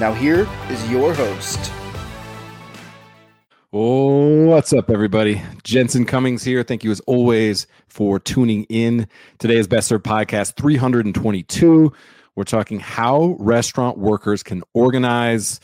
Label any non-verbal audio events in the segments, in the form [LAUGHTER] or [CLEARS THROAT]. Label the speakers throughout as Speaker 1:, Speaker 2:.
Speaker 1: Now, here is your host.
Speaker 2: Oh, what's up, everybody? Jensen Cummings here. Thank you, as always, for tuning in. Today is Best Served Podcast 322. We're talking how restaurant workers can organize.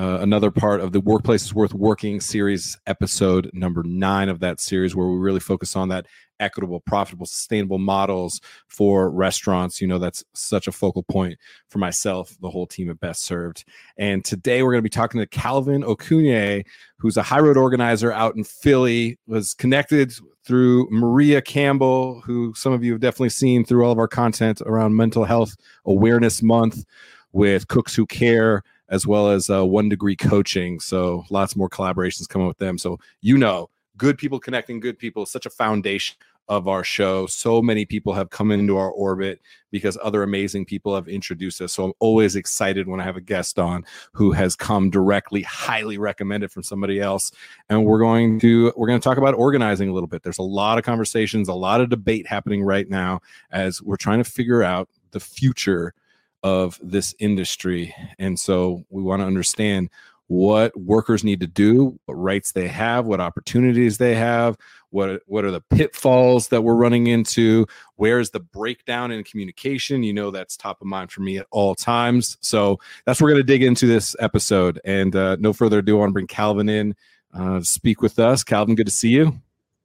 Speaker 2: Uh, another part of the Workplace is Worth Working series, episode number nine of that series, where we really focus on that equitable, profitable, sustainable models for restaurants. You know, that's such a focal point for myself, the whole team at Best Served. And today we're going to be talking to Calvin Okunye, who's a high road organizer out in Philly, was connected through Maria Campbell, who some of you have definitely seen through all of our content around Mental Health Awareness Month with Cooks Who Care as well as uh, one degree coaching. So lots more collaborations coming with them. So you know, good people connecting good people such a foundation of our show. So many people have come into our orbit because other amazing people have introduced us. So I'm always excited when I have a guest on who has come directly, highly recommended from somebody else. And we're going to we're going to talk about organizing a little bit. There's a lot of conversations, a lot of debate happening right now as we're trying to figure out the future of this industry. And so we want to understand what workers need to do, what rights they have, what opportunities they have, what what are the pitfalls that we're running into, where's the breakdown in communication? You know that's top of mind for me at all times. So that's what we're going to dig into this episode. And uh, no further ado, I want to bring Calvin in uh, speak with us. Calvin, good to see you.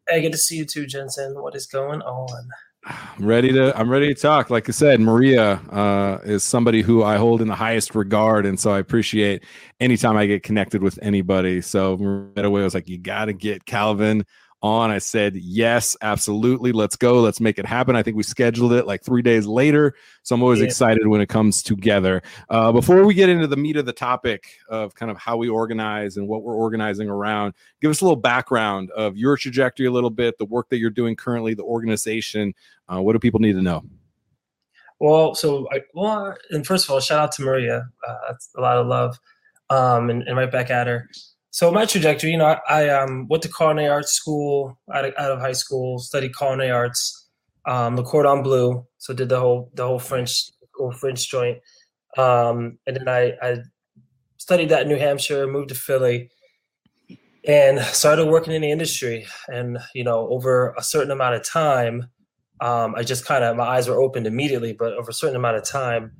Speaker 3: Hey, good to see you too, Jensen. What is going on?
Speaker 2: I'm ready to I'm ready to talk. Like I said, Maria uh, is somebody who I hold in the highest regard, and so I appreciate anytime I get connected with anybody. So right away, I was like, "You got to get Calvin on. I said, yes, absolutely. Let's go. Let's make it happen. I think we scheduled it like three days later. So I'm always yeah. excited when it comes together. Uh, before we get into the meat of the topic of kind of how we organize and what we're organizing around, give us a little background of your trajectory a little bit, the work that you're doing currently, the organization. Uh, what do people need to know?
Speaker 3: Well, so I, well, and first of all, shout out to Maria. Uh, that's a lot of love, um, and, and right back at her. So my trajectory, you know, I, I um, went to culinary arts school out of, out of high school, studied culinary arts, um, Cordon Bleu. So did the whole the whole French whole French joint, um, and then I, I studied that in New Hampshire, moved to Philly, and started working in the industry. And you know, over a certain amount of time, um, I just kind of my eyes were opened immediately. But over a certain amount of time,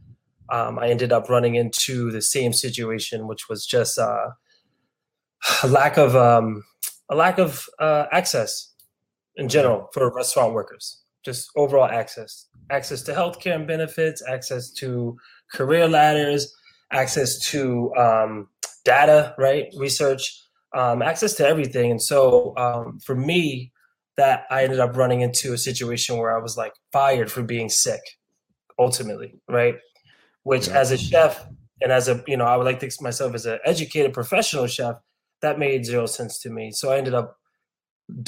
Speaker 3: um, I ended up running into the same situation, which was just uh, a lack of um, a lack of uh, access in general for restaurant workers. Just overall access, access to healthcare and benefits, access to career ladders, access to um, data, right, research, um, access to everything. And so um, for me, that I ended up running into a situation where I was like fired for being sick, ultimately, right? Which, yeah. as a chef and as a you know, I would like to myself as an educated professional chef that made zero sense to me. So I ended up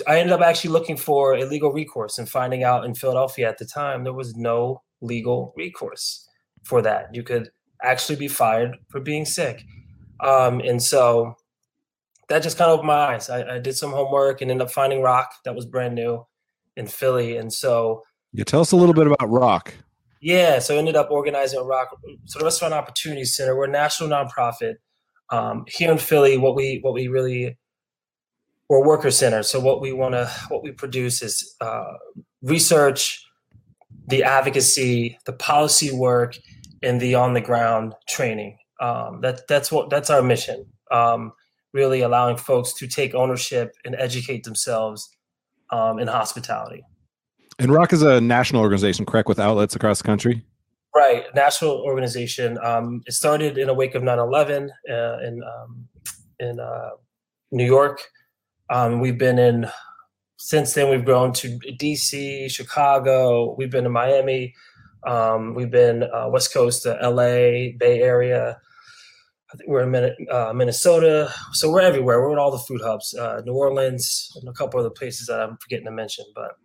Speaker 3: I ended up actually looking for a legal recourse and finding out in Philadelphia at the time there was no legal recourse for that. You could actually be fired for being sick. Um, and so that just kind of opened my eyes. I, I, did some homework and ended up finding ROC that was brand new in Philly. And so
Speaker 2: yeah, tell us a little bit about ROC.
Speaker 3: Yeah, so I ended up organizing a ROC, so the Restaurant Opportunity Center. We're a national nonprofit um, here in Philly, what we what we really we're worker centered. So what we want to what we produce is uh, research, the advocacy, the policy work, and the on the ground training. Um, that that's what that's our mission. Um, really allowing folks to take ownership and educate themselves um, in hospitality.
Speaker 2: And ROC is a national organization, correct, with outlets across the country.
Speaker 3: Right, national organization. Um, it started in a wake of 9/11 uh, in um, in uh, New York. Um, we've been in since then. We've grown to D.C., Chicago. We've been to Miami. Um, we've been uh, West Coast to L.A., Bay Area, I think we're in uh, Minnesota, so we're everywhere. We're in all the food hubs, uh, New Orleans, and a couple other places that I'm forgetting to mention. But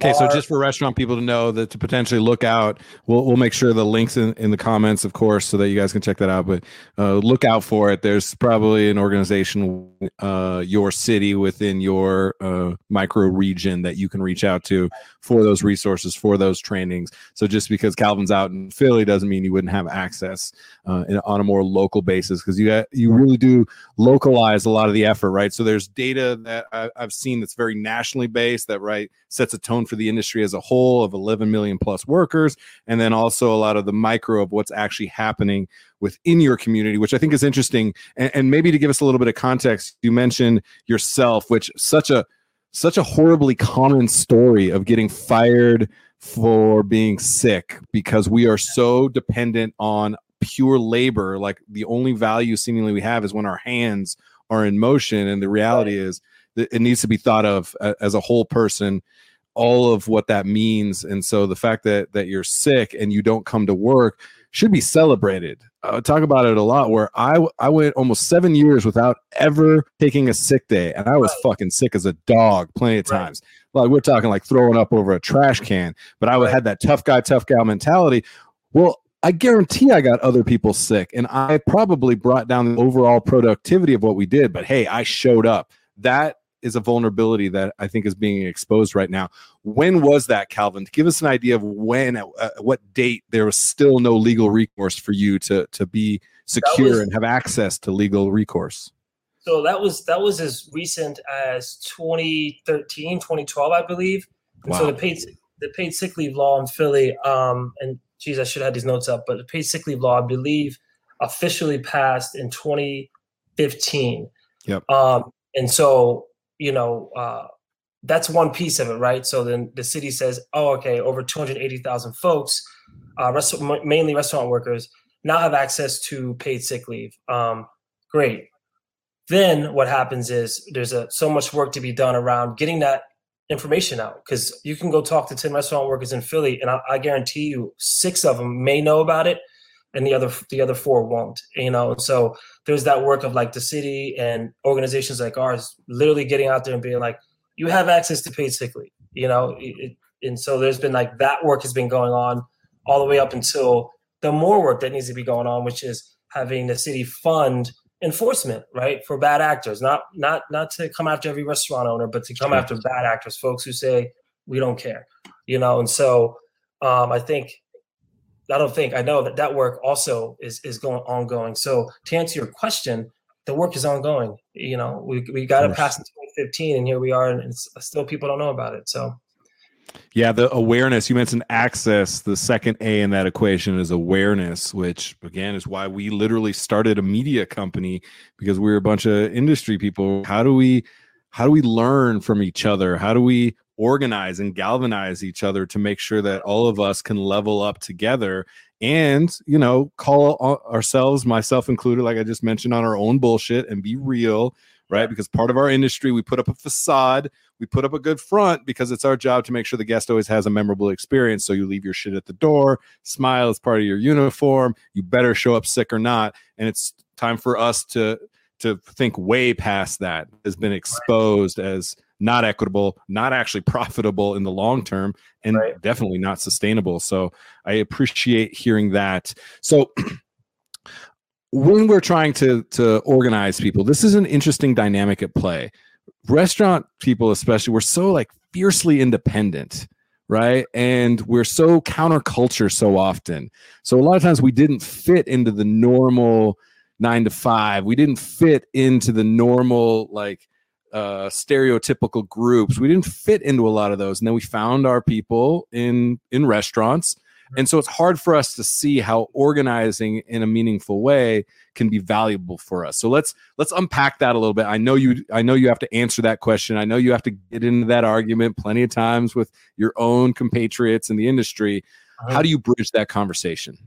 Speaker 2: Okay, so just for restaurant people to know that to potentially look out, we'll we'll make sure the links in, in the comments, of course, so that you guys can check that out. But uh, look out for it. There's probably an organization, uh, your city within your uh, micro region that you can reach out to for those resources for those trainings. So just because Calvin's out in Philly doesn't mean you wouldn't have access uh, in, on a more local basis because you you really do localize a lot of the effort, right? So there's data that I, I've seen that's very nationally based that right sets a tone for the industry as a whole of 11 million plus workers, and then also a lot of the micro of what's actually happening within your community, which I think is interesting. And, and maybe to give us a little bit of context, you mentioned yourself, which such a such a horribly common story of getting fired for being sick because we are so dependent on pure labor like the only value seemingly we have is when our hands are in motion and the reality is that it needs to be thought of as a whole person all of what that means and so the fact that that you're sick and you don't come to work should be celebrated uh, talk about it a lot where I I went almost seven years without ever taking a sick day, and I was right. fucking sick as a dog plenty of times. Right. Like we're talking like throwing up over a trash can, but I right. had that tough guy, tough gal mentality. Well, I guarantee I got other people sick, and I probably brought down the overall productivity of what we did. But hey, I showed up. That is a vulnerability that I think is being exposed right now. When was that, Calvin? Give us an idea of when, at, what date, there was still no legal recourse for you to to be secure was, and have access to legal recourse.
Speaker 3: So that was that was as recent as 2013, 2012, I believe. Wow. So the paid the paid sick leave law in Philly, um, and geez, I should have had these notes up, but the paid sick leave law, I believe, officially passed in 2015.
Speaker 2: Yep.
Speaker 3: Um, and so you know, uh, that's one piece of it, right? So then the city says, oh, okay, over 280,000 folks, uh, rest- mainly restaurant workers, now have access to paid sick leave. Um, great. Then what happens is there's a, so much work to be done around getting that information out because you can go talk to 10 restaurant workers in Philly, and I, I guarantee you six of them may know about it and the other the other four won't you know? So there's that work of like the city and organizations like ours literally getting out there and being like you have access to paid sick leave you know? It, and so there's been like that work has been going on all the way up until the more work that needs to be going on which is having the city fund enforcement right for bad actors not not not to come after every restaurant owner but to come after bad actors folks who say we don't care you know and so um, i think I don't think I know that that work also is is going ongoing. So to answer your question, the work is ongoing. You know, we we got pass in 2015, and here we are, and still people don't know about it. So.
Speaker 2: Yeah, the awareness you mentioned access. The second A in that equation is awareness, which again is why we literally started a media company because we are a bunch of industry people. How do we how do we learn from each other? How do we organize and galvanize each other to make sure that all of us can level up together and you know call ourselves myself included like i just mentioned on our own bullshit and be real right because part of our industry we put up a facade we put up a good front because it's our job to make sure the guest always has a memorable experience so you leave your shit at the door smile as part of your uniform you better show up sick or not and it's time for us to to think way past that has been exposed as not equitable, not actually profitable in the long term, and right. definitely not sustainable. So I appreciate hearing that. So [CLEARS THROAT] when we're trying to to organize people, this is an interesting dynamic at play. Restaurant people, especially, we're so like fiercely independent right? And we're so counterculture so often. So a lot of times we didn't fit into the normal nine to five. We didn't fit into the normal like uh, stereotypical groups. We didn't fit into a lot of those, and then we found our people in in restaurants. And so it's hard for us to see how organizing in a meaningful way can be valuable for us. So let's let's unpack that a little bit. I know you I know you have to answer that question. I know you have to get into that argument plenty of times with your own compatriots in the industry. Uh-huh. How do you bridge that conversation?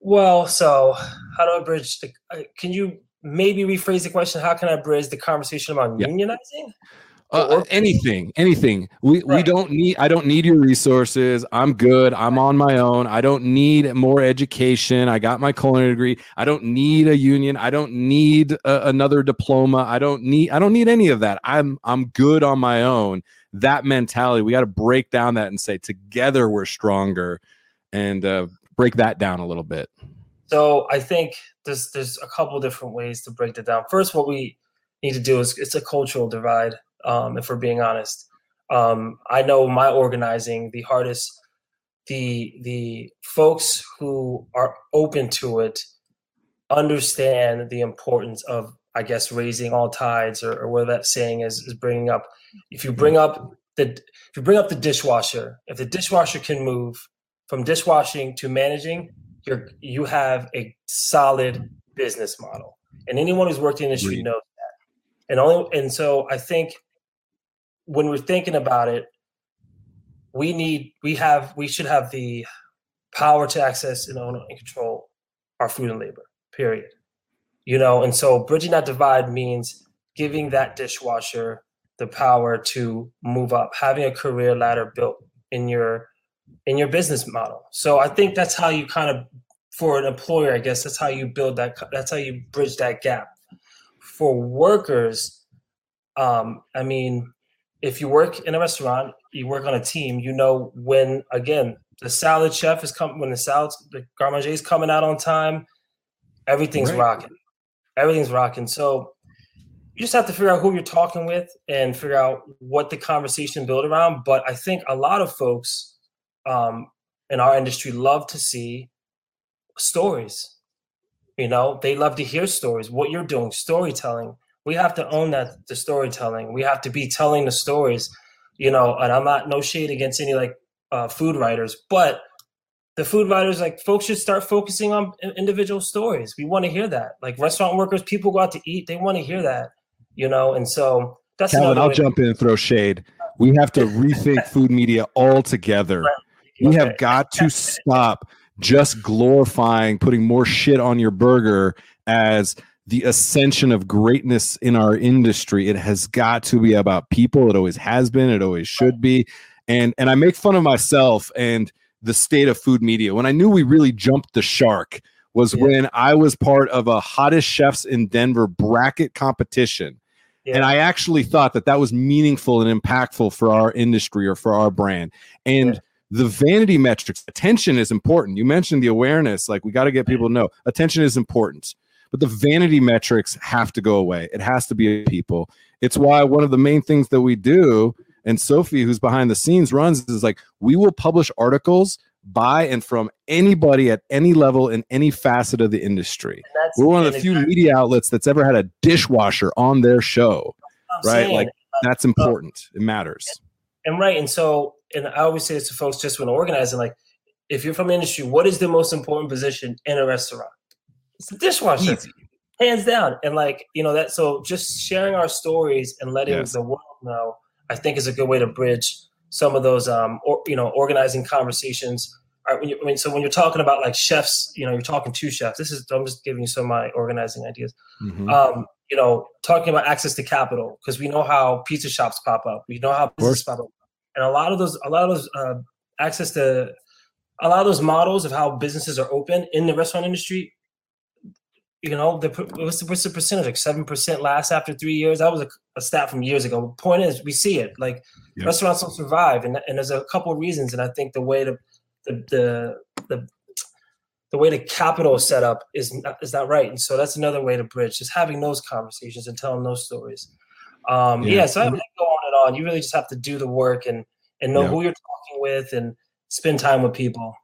Speaker 3: Well, so how do I bridge the? Uh, can you maybe rephrase the question how can i bridge the conversation about yeah. unionizing
Speaker 2: uh, anything, anything. We right. we don't need. I don't need your resources. I'm good. I'm on my own. I don't need more education. I got my culinary degree. I don't need a union. I don't need a, another diploma. I don't need. I don't need any of that. I'm I'm good on my own. That mentality. We got to break down that and say together we're stronger, and uh, break that down a little bit.
Speaker 3: So I think there's there's a couple different ways to break that down. First, what we need to do is it's a cultural divide um, if we're being honest. Um, I know my organizing, the hardest, the the folks who are open to it understand the importance of, I guess, raising all tides, or, or what that saying is, is bringing up. If you bring up the if you bring up the dishwasher, if the dishwasher can move from dishwashing to managing, you're you have a solid business model, and anyone who's worked in the industry knows that. And only and so I think when we're thinking about it, we need we have we should have the power to access and own and control our food and labor. Period. You know, and so bridging that divide means giving that dishwasher the power to move up, having a career ladder built in your in your business model. So I think that's how you kind of for an employer, I guess that's how you build that that's how you bridge that gap. For workers, um, I mean, if you work in a restaurant, you work on a team, you know when again the salad chef is coming when the salad the garde is coming out on time, everything's right. rocking. Everything's rocking. So you just have to figure out who you're talking with and figure out what the conversation build around. But I think a lot of folks um, in our industry love to see stories. You know, they love to hear stories. What you're doing, storytelling we have to own that the storytelling. We have to be telling the stories, you know. And I'm not no shade against any like uh, food writers, but the food writers like folks should start focusing on individual stories. We want to hear that. Like restaurant workers, people go out to eat, they want to hear that, you know. And so that's
Speaker 2: Calvin. I'll jump in and throw shade. We have to rethink [LAUGHS] food media altogether. Right. We okay. have got to [LAUGHS] stop just glorifying putting more shit on your burger as the ascension of greatness in our industry. It has got to be about people. It always has been. It always should be. And and I make fun of myself and the state of food media. When I knew we really jumped the shark was yeah. when I was part of a hottest chefs in Denver bracket competition. Yeah. And I actually thought that that was meaningful and impactful for our industry or for our brand. And yeah. the vanity metrics, attention is important. You mentioned the awareness, like we got to get people to know attention is important but the vanity metrics have to go away. It has to be people. It's why one of the main things that we do, and Sophie, who's behind the scenes, runs is like we will publish articles by and from anybody at any level in any facet of the industry. We're one of the few media outlets that's ever had a dishwasher on their show, right? Saying, like uh, that's uh, important. It matters.
Speaker 3: And right, and so, and I always say this to folks just when organizing, like, if you're from the industry, what is the most important position in a restaurant? It's a dishwasher. Easy. Hands down. And like, you know, that so just sharing our stories and letting yes. the world know, I think is a good way to bridge some of those um or you know, organizing conversations. Right, when you, I mean, so when you're talking about like chefs, you know, you're talking to chefs. This is I'm just giving you some of my organizing ideas. Mm-hmm. Um, you know, talking about access to capital because we know how pizza shops pop up. We know how business pop up, and a lot of those, a lot of those uh, access to a lot of those models of how businesses are open in the restaurant industry you know, the what's the, what's the percentage? Like seven percent last after three years. That was a, a, stat from years ago. Point is, we see it. Like yep. restaurants don't survive, and and there's a couple of reasons. And I think the way to the the the the way the capital is set up is not, is not right. And so that's another way to bridge, just having those conversations and telling those stories. Um, yeah. yeah so I mean, go on and on. You really just have to do the work and and know yeah. who you're talking with and spend time with people.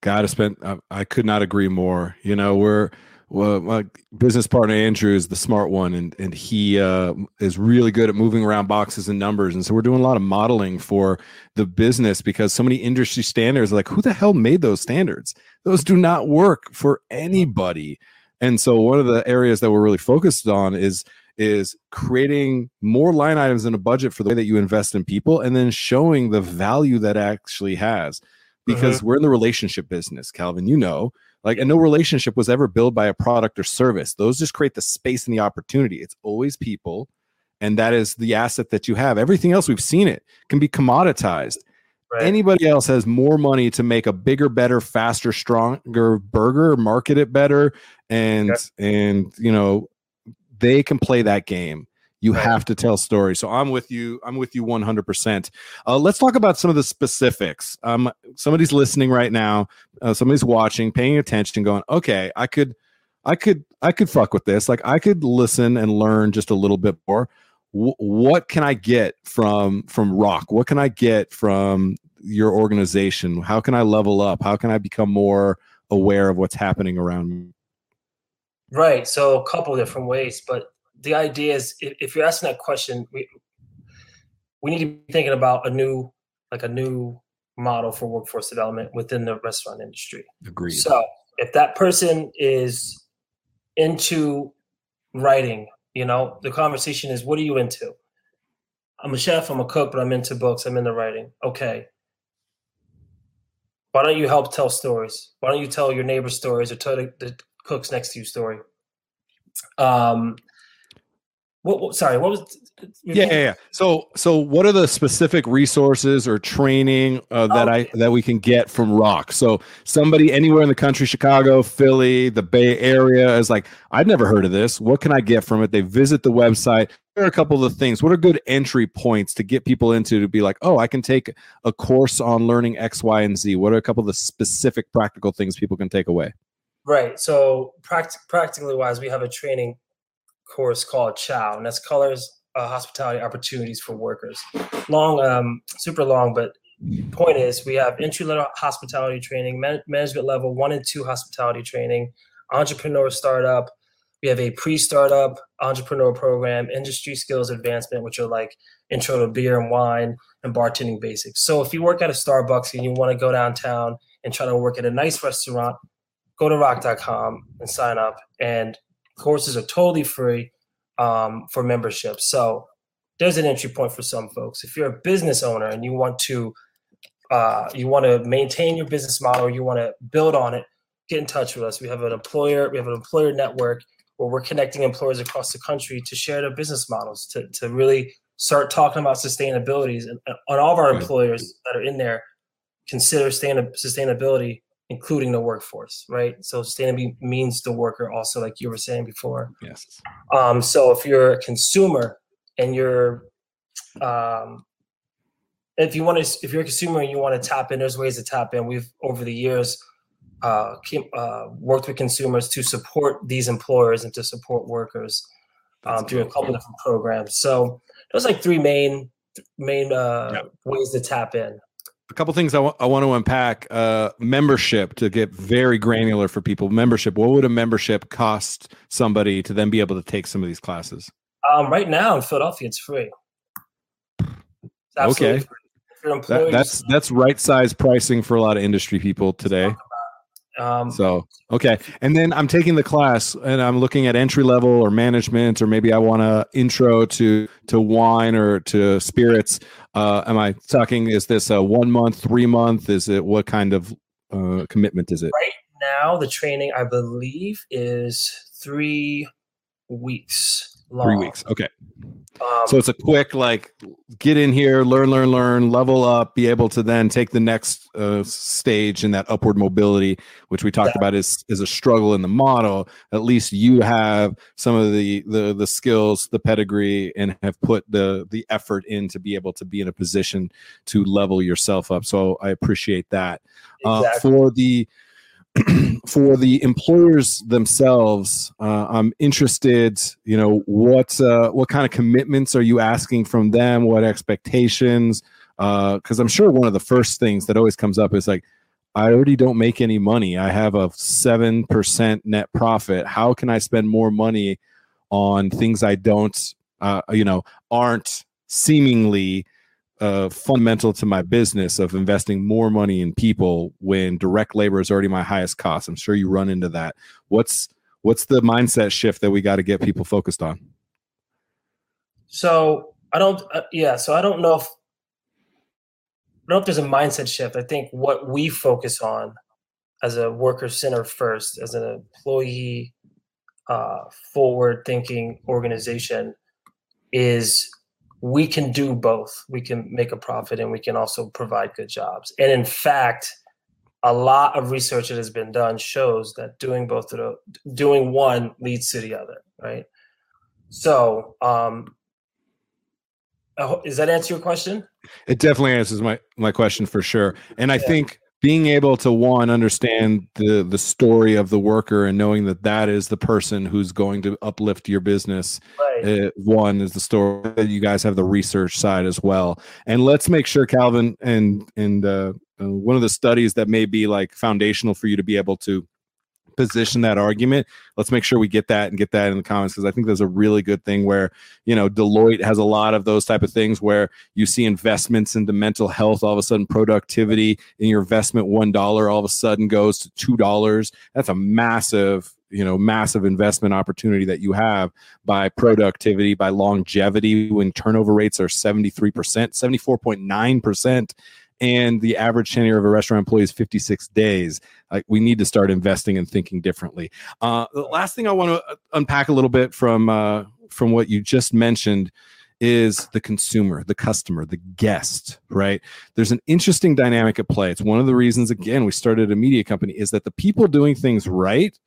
Speaker 2: Got to spend. I, I could not agree more. You know, we're well, my business partner Andrew is the smart one, and and he uh, is really good at moving around boxes and numbers. And so we're doing a lot of modeling for the business because so many industry standards, like who the hell made those standards? Those do not work for anybody. And so one of the areas that we're really focused on is is creating more line items in a budget for the way that you invest in people, and then showing the value that actually has. Because uh-huh. we're in the relationship business, Calvin. You know like, and no relationship was ever built by a product or service. Those just create the space and the opportunity. It's always people. and that is the asset that you have. Everything else we've seen it can be commoditized. Right. Anybody else has more money to make a bigger, better, faster, stronger burger, market it better, and and you know they can play that game. You right. have to tell stories. So I'm with you. I'm with you 100%. Uh, let's talk about some of the specifics. Um, somebody's listening right now. Uh, somebody's watching, paying attention, going, "Okay, I could, I could, I could fuck with this. Like I could listen and learn just a little bit more. W- what can I get from from ROC? What can I get from your organization? How can I level up? How can I become more aware of what's happening around me?"
Speaker 3: Right. So a couple different ways, but the idea is if, if you're asking that question, we we need to be thinking about a new like a new model for workforce development within the restaurant industry.
Speaker 2: Agreed.
Speaker 3: So if that person is into writing, you know, the conversation is what are you into? I'm a chef, I'm a cook, but I'm into books, I'm into writing. Okay. Why don't you help tell stories? Why don't you tell your neighbor's stories or tell the, the cooks next to you story? Um, what, what, sorry, what was?
Speaker 2: Yeah, yeah, yeah. So, so what are the specific resources or training uh, that I that we can get from ROC? So, somebody anywhere in the country, Chicago, Philly, the Bay Area, is like, I've never heard of this. What can I get from it? They visit the website. There are a couple of things. What are good entry points to get people into to be like, oh, I can take a course on learning X, Y, and Z. What are a couple of the specific practical things people can take away?
Speaker 3: Right. So, practic- practically wise, we have a training course called Chow, and that's colors uh, hospitality opportunities for workers. Long, um, super long, but point is we have entry level hospitality training, man- management level one and two hospitality training, entrepreneur startup. We have a pre-startup entrepreneur program, industry skills advancement, which are like intro to beer and wine and bartending basics. So if you work at a Starbucks and you want to go downtown and try to work at a nice restaurant, go to rock.com and sign up and Courses are totally free um, for membership. So there's an entry point for some folks. If you're a business owner and you want to uh, you want to maintain your business model, you want to build on it, get in touch with us. We have an employer, we have an employer network where we're connecting employers across the country to share their business models, to, to really start talking about sustainability. And on all of our employers that are in there, consider sustainability including the workforce, right? So sustainability means the worker also, like you were saying before.
Speaker 2: Yes.
Speaker 3: Um, so if you're a consumer and you're, um, if you want to, if you're a consumer and you want to tap in, there's ways to tap in. We've over the years uh, came, uh, worked with consumers to support these employers and to support workers um, through a couple different programs. So there's like three main main uh, yep. ways to tap in
Speaker 2: a couple things I, w- I want to unpack uh, membership to get very granular for people. Membership what would a membership cost somebody to then be able to take some of these classes?
Speaker 3: Um, right now in philadelphia it's free.
Speaker 2: It's okay. free. That, that's that's right size pricing for a lot of industry people today um, so okay, and then I'm taking the class and I'm looking at entry level or management, or maybe I want to intro to to wine or to spirits. Uh, am I talking? Is this a one month, three month? Is it what kind of uh, commitment is it?
Speaker 3: Right now, the training I believe is three weeks long.
Speaker 2: Three weeks. Okay. Um, so it's a quick like get in here, learn, learn, learn, level up, be able to then take the next uh, stage in that upward mobility, which we talked about is is a struggle in the model. At least you have some of the the the skills, the pedigree, and have put the the effort in to be able to be in a position to level yourself up. So I appreciate that. Exactly. Uh, for the [CLEARS THROAT] for the employers themselves, uh, I'm interested. You know, what uh, what kind of commitments are you asking from them? What expectations? Because uh, I'm sure one of the first things that always comes up is like, I already don't make any money. I have a seven percent net profit. How can I spend more money on things I don't, uh, you know, aren't seemingly fundamental to my business of investing more money in people when direct labor is already my highest cost. I'm sure you run into that. What's what's the mindset shift that we got to get people focused on?
Speaker 3: So I don't, uh, yeah. So I don't know if I don't know if there's a mindset shift. I think what we focus on as a worker center first, as an employee uh, forward thinking organization, is we can do both. We can make a profit and we can also provide good jobs. And in fact, a lot of research that has been done shows that doing both of the doing one leads to the other, right? So, um, does that answer your question?
Speaker 2: It definitely answers my my question for sure. And I yeah. think being able to one understand the the story of the worker and knowing that that is the person who's going to uplift your business right. uh, one is the story that you guys have the research side as well and let's make sure calvin and and uh, uh, one of the studies that may be like foundational for you to be able to position that argument let's make sure we get that and get that in the comments because i think there's a really good thing where you know deloitte has a lot of those type of things where you see investments into mental health all of a sudden productivity in your investment one dollar all of a sudden goes to two dollars. That's a massive you know massive investment opportunity that you have by productivity by longevity when turnover rates are 73% 74.9% and the average tenure of a restaurant employee is 56 days. Like we need to start investing and thinking differently. Uh, the last thing I want to uh, unpack a little bit from uh, from what you just mentioned is the consumer, the customer, the guest, right? There's an interesting dynamic at play. It's one of the reasons, again, we started a media company is that the people doing things right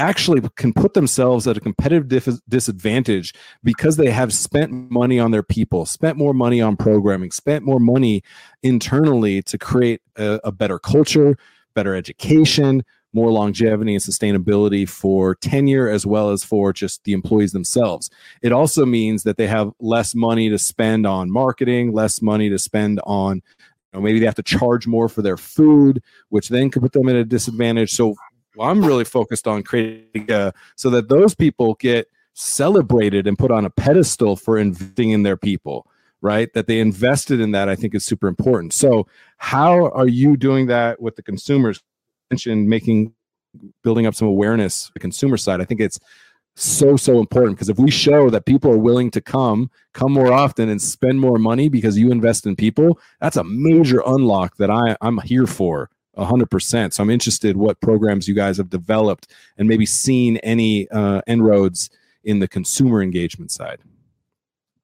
Speaker 2: actually can put themselves at a competitive dif- disadvantage because they have spent money on their people, spent more money on programming, spent more money internally to create a, a better culture, better education, more longevity and sustainability for tenure as well as for just the employees themselves. It also means that they have less money to spend on marketing, less money to spend on you know, maybe they have to charge more for their food, which then could put them at a disadvantage. So well, I'm really focused on creating a, so that those people get celebrated and put on a pedestal for investing in their people right? That they invested in that i think is super important. So how are you doing that with the consumers? Mentioned making building up some awareness the consumer side. I think it's so so important because if we show that people are willing to come come more often and spend more money because you invest in people that's a major unlock that i i'm here for 100%. So I'm interested what programs you guys have developed and maybe seen any uh, inroads in the consumer engagement side.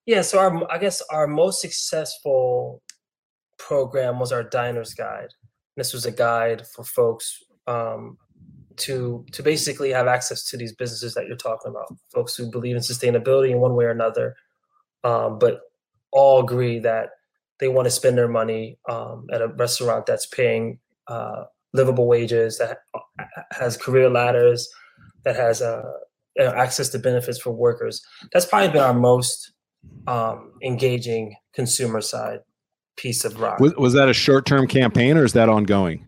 Speaker 3: Yeah, so our, I guess our most successful program was our Diner's Guide. This was a guide for folks um, to to basically have access to these businesses that you're talking about, folks who believe in sustainability in one way or another, um, but all agree that they want to spend their money um, at a restaurant that's paying uh, livable wages, that has career ladders, that has uh, access to benefits for workers. That's probably been our most um, engaging consumer side piece of ROC.
Speaker 2: Was, was that a short term campaign or is that ongoing?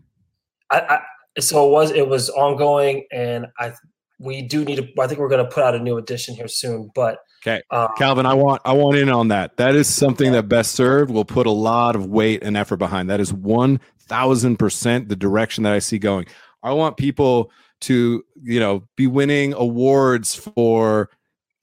Speaker 3: I, I, so it was. It was ongoing, and I we do need to. I think we're going to put out a new edition here soon, but.
Speaker 2: Okay, um, Calvin, I want I want in on that. That is something that Best Served will put a lot of weight and effort behind. That is one thousand percent the direction that I see going. I want people to, you know, be winning awards for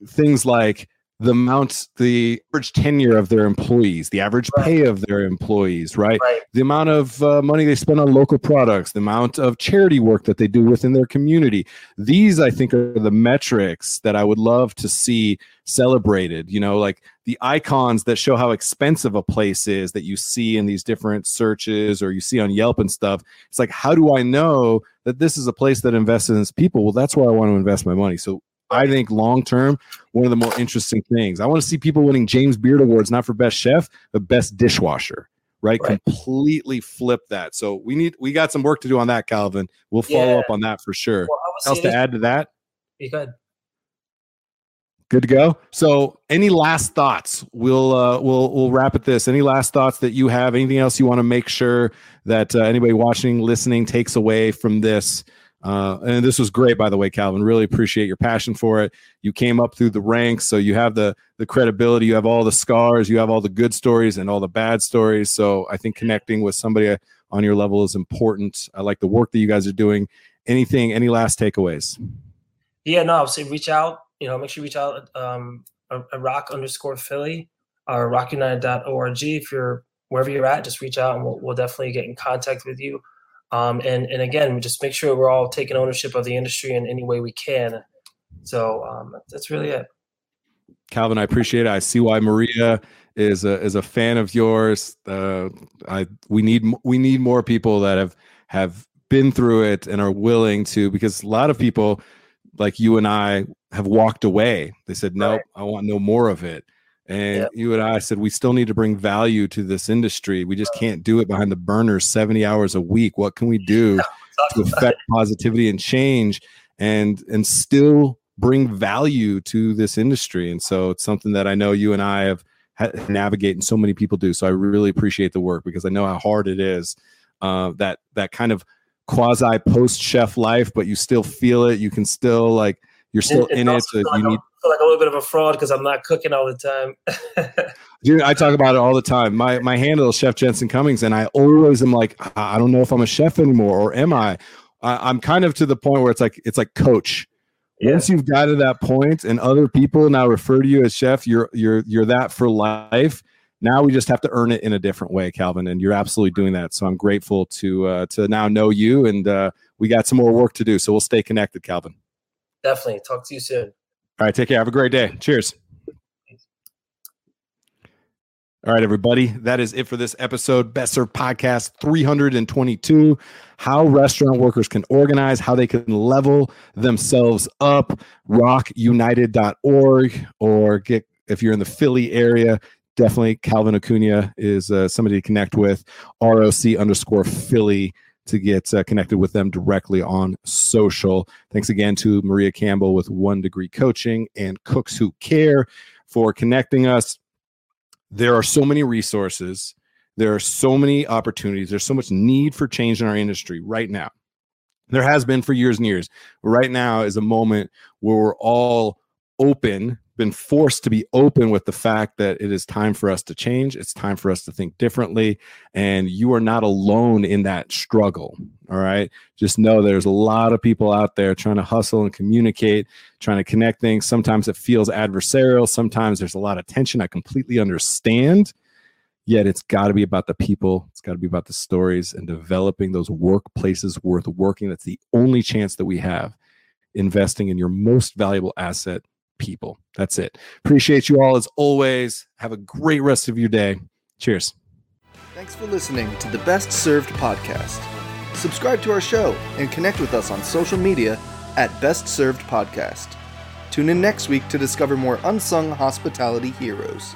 Speaker 2: things like the amount, the average tenure of their employees, the average right. pay of their employees, right? right. The amount of uh, money they spend on local products, the amount of charity work that they do within their community. These, I think, are the metrics that I would love to see celebrated. You know, like the icons that show how expensive a place is that you see in these different searches or you see on Yelp and stuff. It's like, how do I know that this is a place that invests in its people? Well, that's where I want to invest my money. So I think long term, one of the more interesting things. I want to see people winning James Beard Awards, not for best chef, but best dishwasher. Right? right? Completely flip that. So we need we got some work to do on that, Calvin. We'll follow yeah. up on that for sure. Well, else to add to that?
Speaker 3: You good.
Speaker 2: Good to go. So, any last thoughts? We'll uh, we'll we'll wrap at this. Any last thoughts that you have? Anything else you want to make sure that uh, anybody watching, listening, takes away from this? Uh, and this was great, by the way, Calvin. Really appreciate your passion for it. You came up through the ranks, so you have the the credibility. You have all the scars. You have all the good stories and all the bad stories. So I think connecting with somebody on your level is important. I like the work that you guys are doing. Anything? Any last takeaways?
Speaker 3: Yeah, no. I would say reach out you know, make sure you reach out um, ROC underscore Philly or rocunited.org. If you're wherever you're at, just reach out and we'll, we'll definitely get in contact with you. Um, and, and again, we just make sure we're all taking ownership of the industry in any way we can. So um, that's really it.
Speaker 2: Calvin, I appreciate it. I see why Maria is a is a fan of yours. Uh, I we need we need more people that have have been through it and are willing to because a lot of people like you and I have walked away. They said, "Nope, right. I want no more of it." And yep. you and I said, we still need to bring value to this industry. We just can't do it behind the burners 70 hours a week. What can we do [LAUGHS] to affect positivity and change and and still bring value to this industry? And so it's something that I know you and I have had navigate and so many people do. So I really appreciate the work because I know how hard it is. Uh, that that kind of quasi post chef life, but you still feel it. You can still like you're still in it. So
Speaker 3: like
Speaker 2: you need
Speaker 3: like a little bit of a fraud because I'm not cooking all the time. [LAUGHS]
Speaker 2: Dude, I talk about it all the time. My my handle is Chef Jensen Cummings, and I always am like, I don't know if I'm a chef anymore, or am I? I am kind of to the point where it's like it's like coach. Yeah. Once you've got to that point, and other people now refer to you as chef, you're you're you're that for life. Now we just have to earn it in a different way, Calvin, and you're absolutely doing that. So I'm grateful to uh, to now know you, and uh, we got some more work to do. So we'll stay connected, Calvin.
Speaker 3: Definitely. Talk to you soon.
Speaker 2: All right. Take care. Have a great day. Cheers. All right, everybody. That is it for this episode. Best Served Podcast 322 How restaurant workers can organize, how they can level themselves up. ROCUnited.org or get, if you're in the Philly area, definitely Calvin Acuna is uh, somebody to connect with. ROC underscore Philly to get uh, connected with them directly on social. Thanks again to Maria Campbell with One Degree Coaching and Cooks Who Care for connecting us. There are so many resources, there are so many opportunities, there's so much need for change in our industry right now. There has been for years and years. Right now is a moment where we're all open been forced to be open with the fact that it is time for us to change. It's time for us to think differently. And you are not alone in that struggle. All right. Just know there's a lot of people out there trying to hustle and communicate, trying to connect things. Sometimes it feels adversarial. Sometimes there's a lot of tension. I completely understand. Yet it's got to be about the people. It's got to be about the stories and developing those workplaces worth working. That's the only chance that we have investing in your most valuable asset people. That's it. Appreciate you all as always. Have a great rest of your day. Cheers.
Speaker 1: Thanks for listening to the Best Served podcast. Subscribe to our show and connect with us on social media at Best Served Podcast. Tune in next week to discover more unsung hospitality heroes.